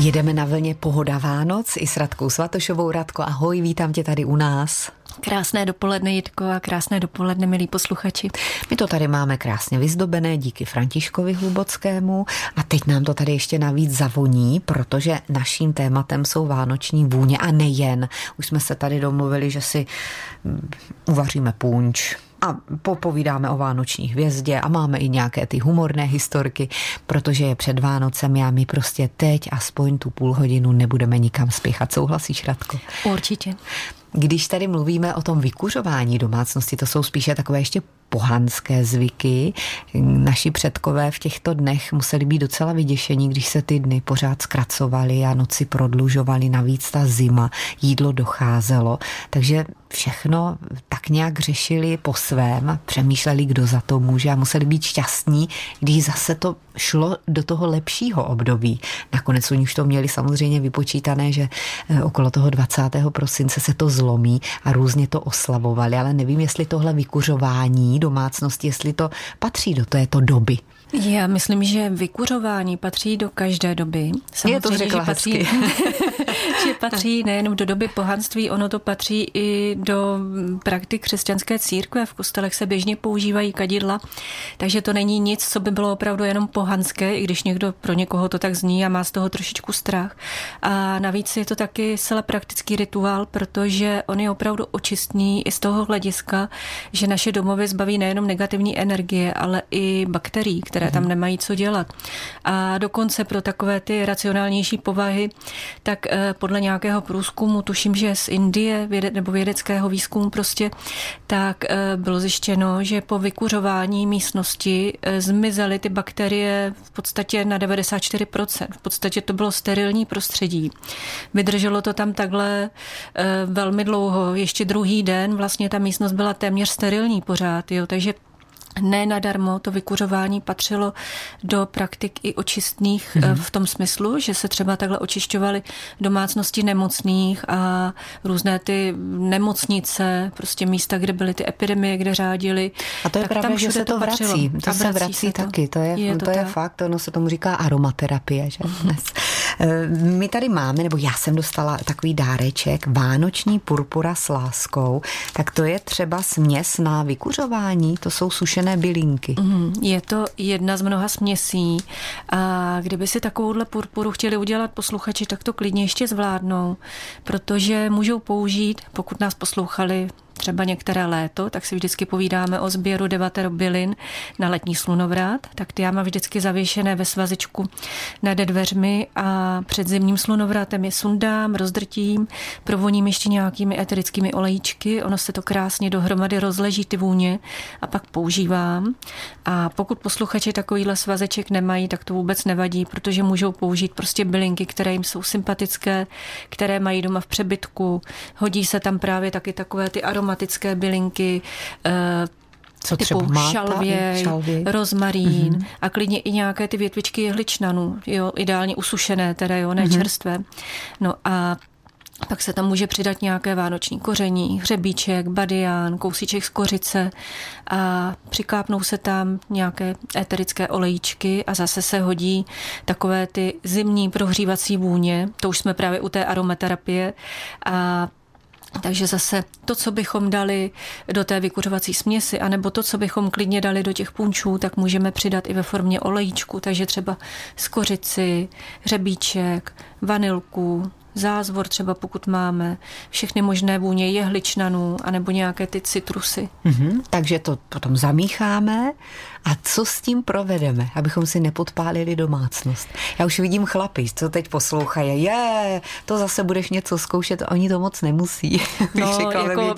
Jedeme na vlně Pohoda Vánoc i s Radkou Svatošovou. Radko, ahoj, vítám tě tady u nás. Krásné dopoledne, Jitko, a krásné dopoledne, milí posluchači. My to tady máme krásně vyzdobené díky Františkovi Hlubockému a teď nám to tady ještě navíc zavoní, protože naším tématem jsou vánoční vůně a nejen. Už jsme se tady domluvili, že si mm, uvaříme punč, a popovídáme o vánoční hvězdě a máme i nějaké ty humorné historky, protože je před Vánocem a my prostě teď aspoň tu půl hodinu nebudeme nikam spěchat. Souhlasíš, Radko? Určitě. Když tady mluvíme o tom vykuřování domácnosti, to jsou spíše takové ještě pohanské zvyky. Naši předkové v těchto dnech museli být docela vyděšení, když se ty dny pořád zkracovaly a noci prodlužovaly, navíc ta zima, jídlo docházelo. Takže všechno tak nějak řešili po svém, přemýšleli, kdo za to může a museli být šťastní, když zase to šlo do toho lepšího období. Nakonec oni už to měli samozřejmě vypočítané, že eh, okolo toho 20. prosince se to zlomí a různě to oslavovali, ale nevím, jestli tohle vykuřování domácnosti, jestli to patří do této doby. Já myslím, že vykuřování patří do každé doby. Samozřejmě, Je to řekla že patří, že patří nejenom do doby pohanství, ono to patří i do praktik křesťanské církve. V kostelech se běžně používají kadidla, takže to není nic, co by bylo opravdu jenom pohanské, i když někdo pro někoho to tak zní a má z toho trošičku strach. A navíc je to taky celé praktický rituál, protože on je opravdu očistný i z toho hlediska, že naše domovy zbaví nejenom negativní energie, ale i bakterií, které které tam nemají co dělat. A dokonce pro takové ty racionálnější povahy, tak eh, podle nějakého průzkumu, tuším, že z Indie nebo vědeckého výzkumu prostě, tak eh, bylo zjištěno, že po vykuřování místnosti eh, zmizely ty bakterie v podstatě na 94%. V podstatě to bylo sterilní prostředí. Vydrželo to tam takhle velmi dlouho. Ještě druhý den vlastně ta místnost byla téměř sterilní pořád, jo, takže ne nadarmo to vykuřování patřilo do praktik i očistných mm-hmm. v tom smyslu, že se třeba takhle očišťovaly domácnosti nemocných a různé ty nemocnice, prostě místa, kde byly ty epidemie, kde řádily. A to je pravda, tam že se to vrací. To, to se vrací se to. taky, to je, je, to, to je fakt, ono se tomu říká aromaterapie, že dnes. Eh, my tady máme, nebo já jsem dostala takový dáreček, vánoční purpura s láskou, tak to je třeba směs na vykuřování, to jsou sušené bylinky. Mm, je to jedna z mnoha směsí a kdyby si takovouhle purpuru chtěli udělat posluchači, tak to klidně ještě zvládnou, protože můžou použít, pokud nás poslouchali třeba některé léto, tak si vždycky povídáme o sběru devatero bylin na letní slunovrat, tak ty já mám vždycky zavěšené ve svazičku nad dveřmi a před zimním slunovratem je sundám, rozdrtím, provoním ještě nějakými eterickými olejíčky, ono se to krásně dohromady rozleží ty vůně a pak používám. A pokud posluchači takovýhle svazeček nemají, tak to vůbec nevadí, protože můžou použít prostě bylinky, které jim jsou sympatické, které mají doma v přebytku. Hodí se tam právě taky takové ty aroma aromatické bylinky, eh, co typu třeba šalvěj, šalvěj, rozmarín mm-hmm. a klidně i nějaké ty větvičky jehličnanů, jo, ideálně usušené, teda jo, ne mm-hmm. čerstvé. No a pak se tam může přidat nějaké vánoční koření, hřebíček, badián, kousíček z kořice a přikápnou se tam nějaké eterické olejíčky a zase se hodí takové ty zimní prohřívací vůně, to už jsme právě u té aromaterapie. A takže zase to, co bychom dali do té vykuřovací směsi, anebo to, co bychom klidně dali do těch punčů, tak můžeme přidat i ve formě olejíčku, takže třeba skořici, hřebíček, vanilku, zázvor třeba pokud máme, všechny možné vůně jehličnanů, anebo nějaké ty citrusy. Mm-hmm, takže to potom zamícháme a co s tím provedeme, abychom si nepodpálili domácnost? Já už vidím chlapy, co teď poslouchají. Je, to zase budeš něco zkoušet, oni to moc nemusí. No, jako,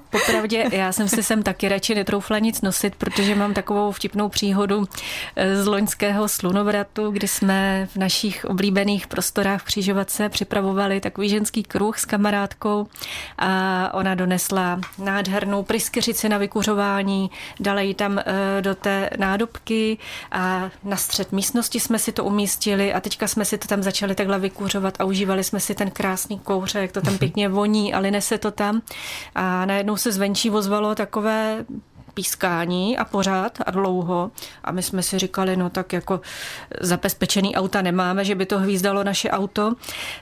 popravdě, já jsem si sem taky radši netroufla nic nosit, protože mám takovou vtipnou příhodu eh, z loňského slunovratu, kdy jsme v našich oblíbených prostorách v Křižovatce připravovali takový ženský kruh s kamarádkou a ona donesla nádhernou pryskyřici na vykuřování, dala jí tam eh, do té nádobky a na střed místnosti jsme si to umístili a teďka jsme si to tam začali takhle vykuřovat a užívali jsme si ten krásný kouře, jak to tam pěkně voní, ale nese to tam. A najednou se zvenčí ozvalo takové pískání a pořád a dlouho. A my jsme si říkali, no tak jako zabezpečený auta nemáme, že by to hvízdalo naše auto,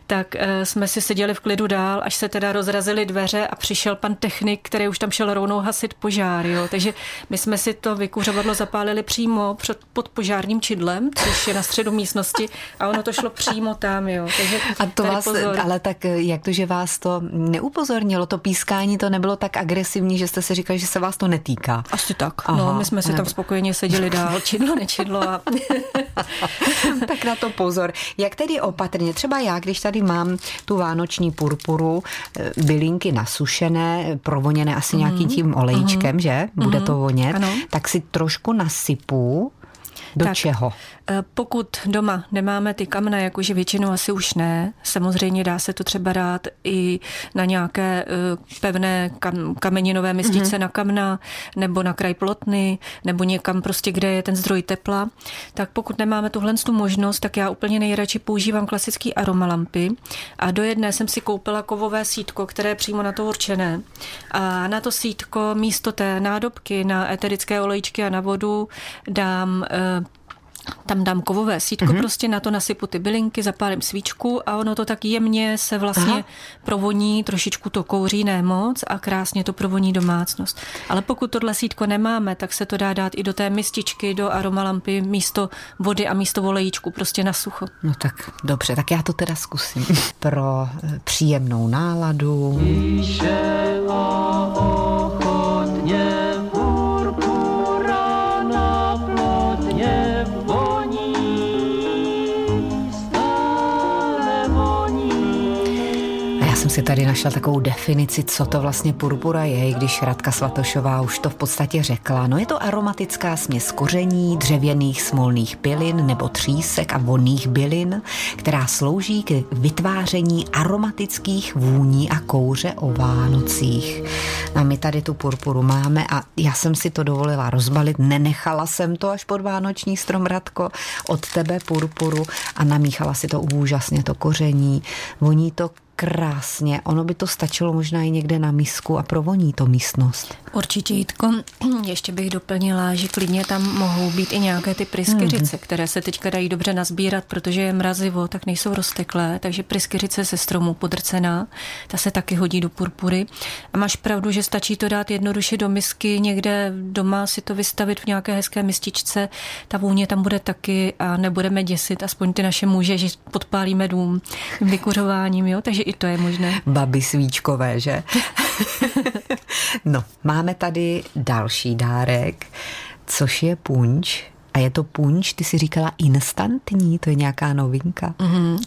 tak eh, jsme si seděli v klidu dál, až se teda rozrazily dveře a přišel pan technik, který už tam šel rovnou hasit požár. Jo. Takže my jsme si to vykuřovadlo zapálili přímo pod požárním čidlem, což je na středu místnosti a ono to šlo přímo tam. Jo. Takže a to vás, pozor. ale tak jak to, že vás to neupozornilo, to pískání, to nebylo tak agresivní, že jste si říkali, že se vás to netýká? Asi tak. Aha, no, my jsme si tam spokojeně seděli dál, čidlo, nečidlo. A... tak na to pozor. Jak tedy opatrně? Třeba já, když tady mám tu vánoční purpuru, eh, bylinky nasušené, provoněné asi mm-hmm. nějakým tím olejčkem, mm-hmm. že? Bude mm-hmm. to vonět. Ano. Tak si trošku nasypu do tak, čeho? Eh, pokud doma nemáme ty kamna, jakože většinou asi už ne, samozřejmě dá se to třeba dát i na nějaké eh, pevné kam, kameninové mistice mm-hmm. na kamna, nebo na kraj plotny, nebo někam prostě, kde je ten zdroj tepla, tak pokud nemáme tuhle tu možnost, tak já úplně nejradši používám klasický aromalampy a do jedné jsem si koupila kovové sítko, které je přímo na to určené a na to sítko místo té nádobky na eterické olejčky a na vodu dám eh, tam dám kovové sítko, mm-hmm. prostě na to nasypu ty bylinky, zapálím svíčku a ono to tak jemně se vlastně Aha. provoní, trošičku to kouří, ne moc a krásně to provoní domácnost. Ale pokud tohle sítko nemáme, tak se to dá dát i do té mističky, do aromalampy místo vody a místo volejíčku, prostě na sucho. No tak dobře, tak já to teda zkusím. Pro eh, příjemnou náladu. Píše si tady našla takovou definici, co to vlastně purpura je, i když Radka Svatošová už to v podstatě řekla. No je to aromatická směs koření, dřevěných smolných bylin nebo třísek a vonných bylin, která slouží k vytváření aromatických vůní a kouře o Vánocích. A my tady tu purpuru máme a já jsem si to dovolila rozbalit, nenechala jsem to až pod vánoční strom, Radko, od tebe purpuru a namíchala si to úžasně, to koření, voní to krásně. Ono by to stačilo možná i někde na misku a provoní to místnost. Určitě, Jitko. Ještě bych doplnila, že klidně tam mohou být i nějaké ty pryskyřice, mm. které se teďka dají dobře nazbírat, protože je mrazivo, tak nejsou rozteklé, takže pryskyřice se stromu podrcená, ta se taky hodí do purpury. A máš pravdu, že stačí to dát jednoduše do misky, někde doma si to vystavit v nějaké hezké mističce, ta vůně tam bude taky a nebudeme děsit, aspoň ty naše muže, že podpálíme dům vykuřováním, jo? takže i to je možné. Baby svíčkové, že? no, máme tady další dárek, což je punč a je to punč, ty si říkala instantní, to je nějaká novinka. Mm-hmm.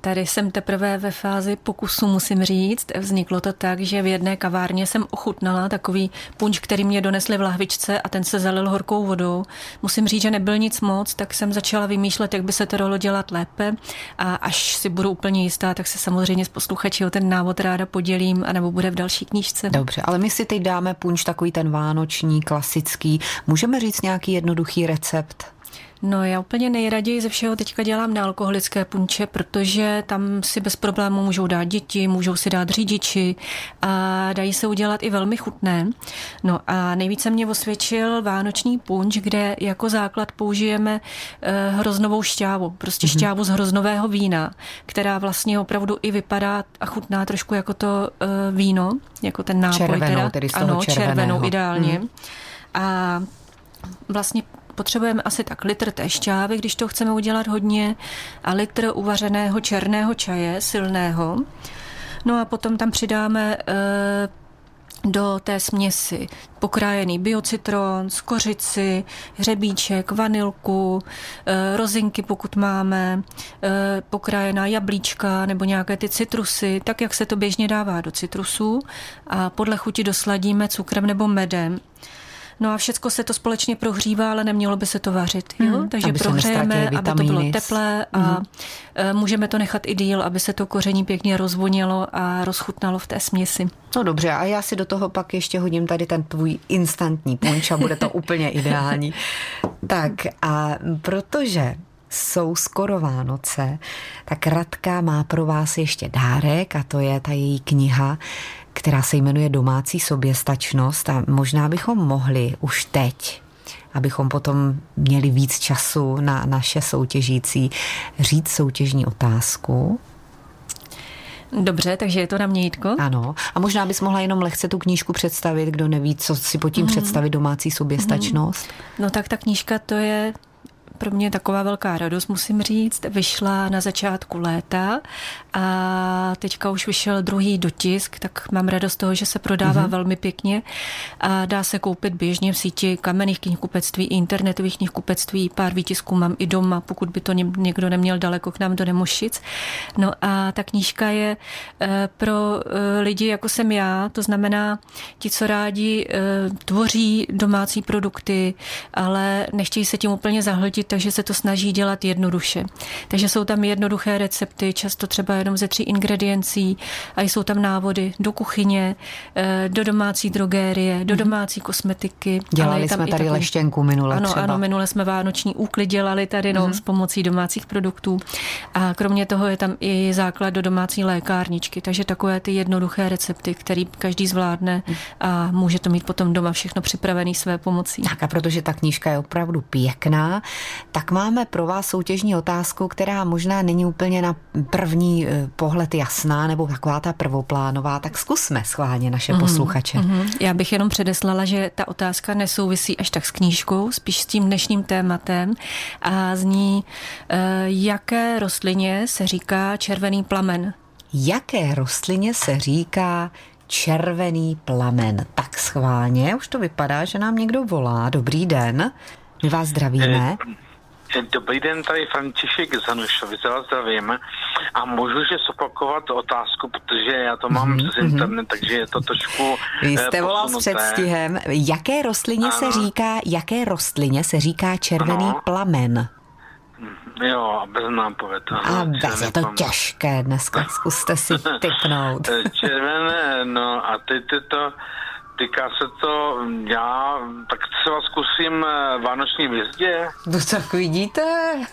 Tady jsem teprve ve fázi pokusu, musím říct. Vzniklo to tak, že v jedné kavárně jsem ochutnala takový punč, který mě donesli v lahvičce a ten se zalil horkou vodou. Musím říct, že nebyl nic moc, tak jsem začala vymýšlet, jak by se to dalo dělat lépe a až si budu úplně jistá, tak se samozřejmě s posluchači o ten návod ráda podělím, anebo bude v další knížce. Dobře, ale my si teď dáme punč takový ten vánoční, klasický. Můžeme říct nějaký jednoduchý recept? No já úplně nejraději ze všeho teďka dělám nealkoholické punče, protože tam si bez problémů můžou dát děti, můžou si dát řidiči a dají se udělat i velmi chutné. No a nejvíce mě osvědčil vánoční punč, kde jako základ použijeme eh, hroznovou šťávu, prostě mm-hmm. šťávu z hroznového vína, která vlastně opravdu i vypadá a chutná trošku jako to eh, víno, jako ten nápoj. Červenou, teda. tedy z toho ano, červeného. červenou ideálně. Mm. A vlastně potřebujeme asi tak litr té šťávy, když to chceme udělat hodně, a litr uvařeného černého čaje, silného. No a potom tam přidáme e, do té směsi pokrájený biocitron, skořici, hřebíček, vanilku, e, rozinky, pokud máme, e, pokrájená jablíčka nebo nějaké ty citrusy, tak jak se to běžně dává do citrusů a podle chuti dosladíme cukrem nebo medem. No a všecko se to společně prohřívá, ale nemělo by se to vařit. Jo? Mm, Takže prohřejeme, aby to bylo teplé a mm. můžeme to nechat i díl, aby se to koření pěkně rozvonilo a rozchutnalo v té směsi. No dobře, a já si do toho pak ještě hodím tady ten tvůj instantní punč a bude to úplně ideální. Tak a protože jsou skoro Vánoce, tak Radka má pro vás ještě dárek a to je ta její kniha, která se jmenuje Domácí soběstačnost a možná bychom mohli už teď abychom potom měli víc času na naše soutěžící, říct soutěžní otázku. Dobře, takže je to na mě, Jitko? Ano. A možná bys mohla jenom lehce tu knížku představit, kdo neví, co si pod tím mm. představit domácí soběstačnost. Mm. No tak ta knížka to je pro mě taková velká radost, musím říct. Vyšla na začátku léta a teďka už vyšel druhý dotisk, tak mám radost toho, že se prodává mm-hmm. velmi pěkně a dá se koupit běžně v síti kamenných knihkupectví, internetových knihkupectví, pár výtisků mám i doma, pokud by to někdo neměl daleko k nám do Nemošic. No a ta knížka je eh, pro eh, lidi, jako jsem já, to znamená ti, co rádi eh, tvoří domácí produkty, ale nechtějí se tím úplně zahltit, takže se to snaží dělat jednoduše. Takže jsou tam jednoduché recepty, často třeba jenom ze tří ingrediencí a jsou tam návody do kuchyně, eh, do domácí drogérie, do mhm. domácí kosmetiky. Dělali jsme tady takový... leštěnku minule Ano, třeba. ano, minule jsme vánoční úklid dělali tady no, mm-hmm. s pomocí domácích produktů. A kromě toho je tam i základ do domácí lékárničky, takže takové ty jednoduché recepty, který každý zvládne a může to mít potom doma všechno připravený své pomocí. Tak a protože ta knížka je opravdu pěkná, tak máme pro vás soutěžní otázku, která možná není úplně na první eh, pohled jasná nebo taková ta prvoplánová, tak zkusme schválně naše mm-hmm. posluchače. Mm-hmm. Já bych jenom předeslala, že ta otázka nesouvisí až tak s knížkou, spíš s tím dnešním tématem a zní, eh, jaké rostlině se říká červený plamen. Jaké rostlině se říká červený plamen. Tak schválně, už to vypadá, že nám někdo volá. Dobrý den, my vás zdravíme. Eh, Dobrý den, tady František Zanušovic, vás zdravím. A můžu že zopakovat otázku, protože já to mám mm-hmm. z internetu, takže je to trošku Vy jste volal s předstihem. Jaké rostlině ano. se říká, jaké rostlině se říká červený ano. plamen? Jo, a bez nápověd. A bez je to plamen. těžké dneska, zkuste si typnout. Červené, no a teď je to Týká se to, já tak třeba zkusím eh, Vánoční vězdě. No tak vidíte.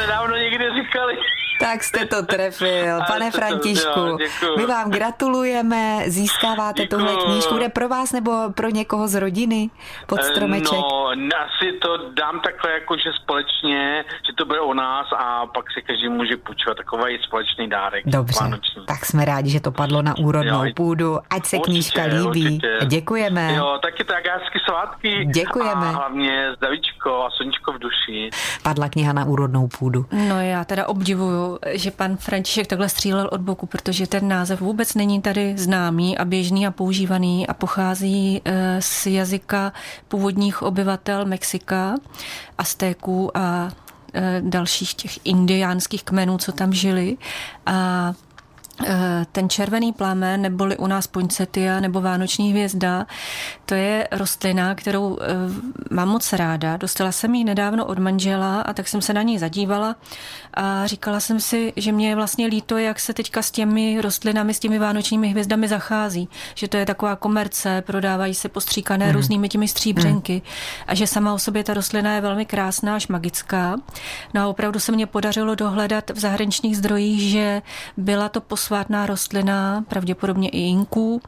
Nedávno říkali. Tak jste to trefil, pane Františku. My vám gratulujeme, získáváte děkuju. tuhle knížku. Bude pro vás nebo pro někoho z rodiny pod eh, stromeček? No, asi to dám takhle jako, že společně, že to bude o nás a pak si každý může půjčovat takový společný dárek. Dobře, vánoční. tak jsme rádi, že to padlo na úrodnou jo, půdu. Ať se určitě, knížka líbí. Určitě. Děkujeme. Jo, taky tak hezky svátky. Děkujeme. A hlavně zdravíčko a sluníčko v duši. Padla kniha na úrodnou půdu. No já teda obdivuju že pan František takhle střílel od boku, protože ten název vůbec není tady známý a běžný a používaný a pochází eh, z jazyka původních obyvatel Mexika, Aztéků a eh, dalších těch indiánských kmenů, co tam žili. A ten červený plamen, neboli u nás poinsettia nebo vánoční hvězda, to je rostlina, kterou eh, mám moc ráda. Dostala jsem ji nedávno od manžela a tak jsem se na ní zadívala a říkala jsem si, že mě je vlastně líto, jak se teďka s těmi rostlinami, s těmi vánočními hvězdami zachází. Že to je taková komerce, prodávají se postříkané mm. různými těmi stříbřenky mm. a že sama o sobě ta rostlina je velmi krásná až magická. No a opravdu se mě podařilo dohledat v zahraničních zdrojích, že byla to pos posvátná rostlina, pravděpodobně i inků,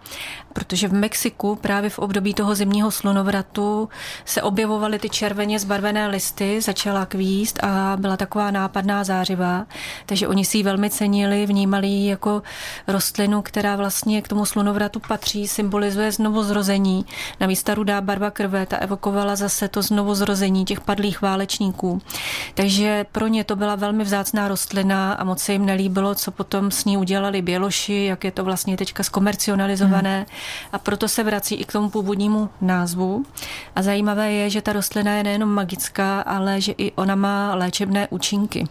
protože v Mexiku právě v období toho zimního slunovratu se objevovaly ty červeně zbarvené listy, začala kvíst a byla taková nápadná zářivá, takže oni si ji velmi cenili, vnímali ji jako rostlinu, která vlastně k tomu slunovratu patří, symbolizuje znovuzrození. Navíc ta rudá barva krve, ta evokovala zase to znovuzrození těch padlých válečníků. Takže pro ně to byla velmi vzácná rostlina a moc se jim nelíbilo, co potom s ní udělali dělali běloši, jak je to vlastně teďka zkomercionalizované hmm. a proto se vrací i k tomu původnímu názvu. A zajímavé je, že ta rostlina je nejenom magická, ale že i ona má léčebné účinky.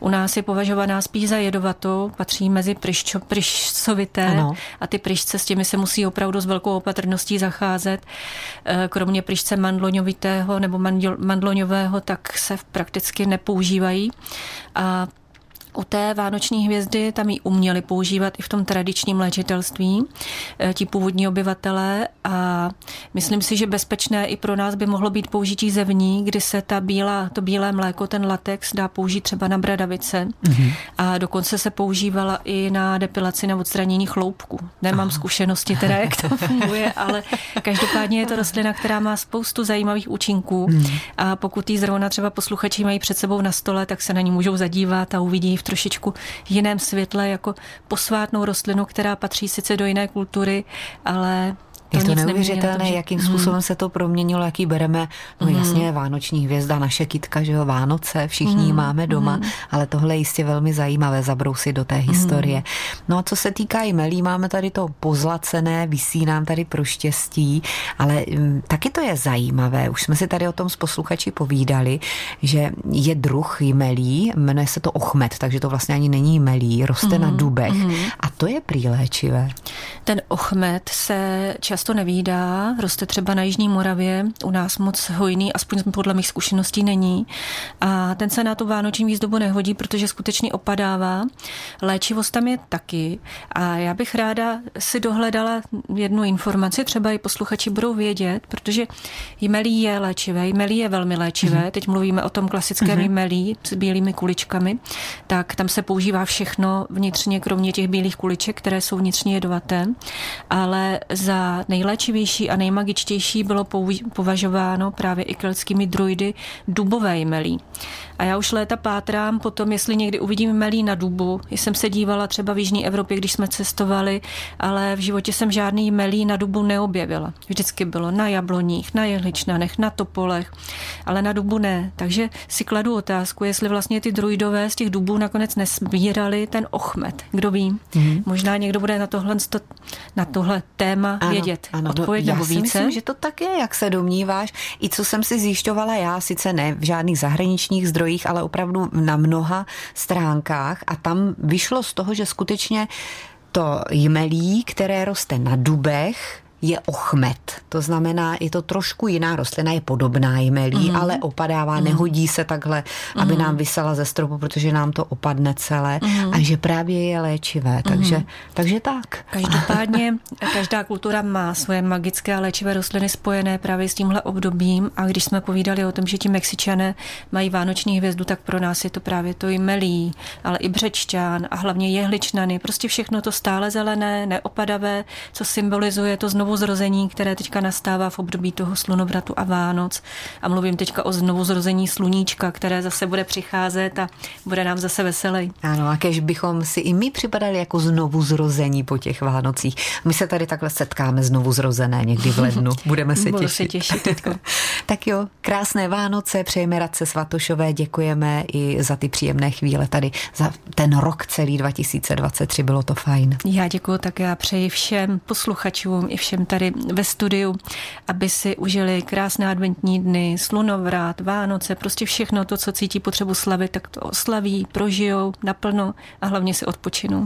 U nás je považovaná spíš za jedovatou, patří mezi pryščo, pryšcovité ano. a ty pryšce s těmi se musí opravdu s velkou opatrností zacházet. Eh, kromě pryšce mandloňovitého nebo mandloňového, tak se prakticky nepoužívají. A u té vánoční hvězdy tam ji uměli používat i v tom tradičním léčitelství, eh, ti původní obyvatelé a myslím si, že bezpečné i pro nás by mohlo být použití zevní, kdy se ta bílá, to bílé mléko, ten latex dá použít třeba na bradavice mm-hmm. a dokonce se používala i na depilaci na odstranění chloupku. Nemám Aha. zkušenosti teda, jak to funguje, ale každopádně je to rostlina, která má spoustu zajímavých účinků mm. a pokud ji zrovna třeba posluchači mají před sebou na stole, tak se na ní můžou zadívat a uvidí v trošičku jiném světle jako posvátnou rostlinu, která patří sice do jiné kultury, ale je to neuvěřitelné, jakým mhm. způsobem hmm. se to proměnilo, jaký bereme, no hmm. jasně, vánoční hvězda, naše kitka, že jo, Vánoce, všichni hmm. máme doma, hmm. ale tohle je jistě velmi zajímavé zabrousit do té historie. Hmm. No a co se týká melí, máme tady to pozlacené, vysí nám tady pro štěstí, ale um, taky to je zajímavé. Už jsme si tady o tom s posluchači povídali, že je druh jmelí, jmenuje se to ochmet, takže to vlastně ani není jmelí, roste hmm. na dubech hmm. a to je prý léčivé. Ten ochmet se často často nevídá, roste třeba na Jižní Moravě, u nás moc hojný, aspoň podle mých zkušeností není. A ten se na tu vánoční výzdobu nehodí, protože skutečně opadává. Léčivost tam je taky. A já bych ráda si dohledala jednu informaci, třeba i posluchači budou vědět, protože jmelí je léčivé, jmelí je velmi léčivé. Mm-hmm. Teď mluvíme o tom klasickém mm-hmm. jmelí s bílými kuličkami, tak tam se používá všechno vnitřně, kromě těch bílých kuliček, které jsou vnitřně jedovaté. Ale za nejléčivější a nejmagičtější bylo považováno právě i keltskými druidy dubové jmelí. A já už léta pátrám potom, jestli někdy uvidím melí na dubu. Jsem se dívala třeba v Jižní Evropě, když jsme cestovali, ale v životě jsem žádný melí na dubu neobjevila. Vždycky bylo na jabloních, na jehličnanech, na topolech, ale na dubu ne. Takže si kladu otázku, jestli vlastně ty druidové z těch dubů nakonec nesbírali ten ochmet. Kdo ví? Mm-hmm. Možná někdo bude na tohle, na tohle téma ano, vědět. Ano, Odpověď já nebo více? myslím, že to tak je, jak se domníváš. I co jsem si zjišťovala já, sice ne v žádných zahraničních zdrojích, zdrojích, ale opravdu na mnoha stránkách. A tam vyšlo z toho, že skutečně to jmelí, které roste na dubech, je ochmet. To znamená, je to trošku jiná rostlina, je podobná jmelí, mm. ale opadává, mm. nehodí se takhle, aby mm. nám vysela ze stropu, protože nám to opadne celé mm. a že právě je léčivé. Takže, mm. takže tak. Každopádně každá kultura má svoje magické a léčivé rostliny spojené právě s tímhle obdobím a když jsme povídali o tom, že ti Mexičané mají vánoční hvězdu, tak pro nás je to právě to jmelí, ale i břečťán a hlavně jehličnany, prostě všechno to stále zelené, neopadavé, co symbolizuje to znovu znovuzrození, které teďka nastává v období toho slunovratu a Vánoc. A mluvím teďka o znovuzrození sluníčka, které zase bude přicházet a bude nám zase veselý. Ano, a kež bychom si i my připadali jako znovuzrození po těch Vánocích. My se tady takhle setkáme znovu zrozené někdy v lednu. Budeme se těšit. Se těšit tak jo, krásné Vánoce, přejeme Radce Svatošové, děkujeme i za ty příjemné chvíle tady, za ten rok celý 2023, bylo to fajn. Já děkuji také a přeji všem posluchačům i všem tady ve studiu, aby si užili krásné adventní dny, slunovrat, Vánoce, prostě všechno to, co cítí potřebu slavit, tak to oslaví, prožijou naplno a hlavně si odpočinou.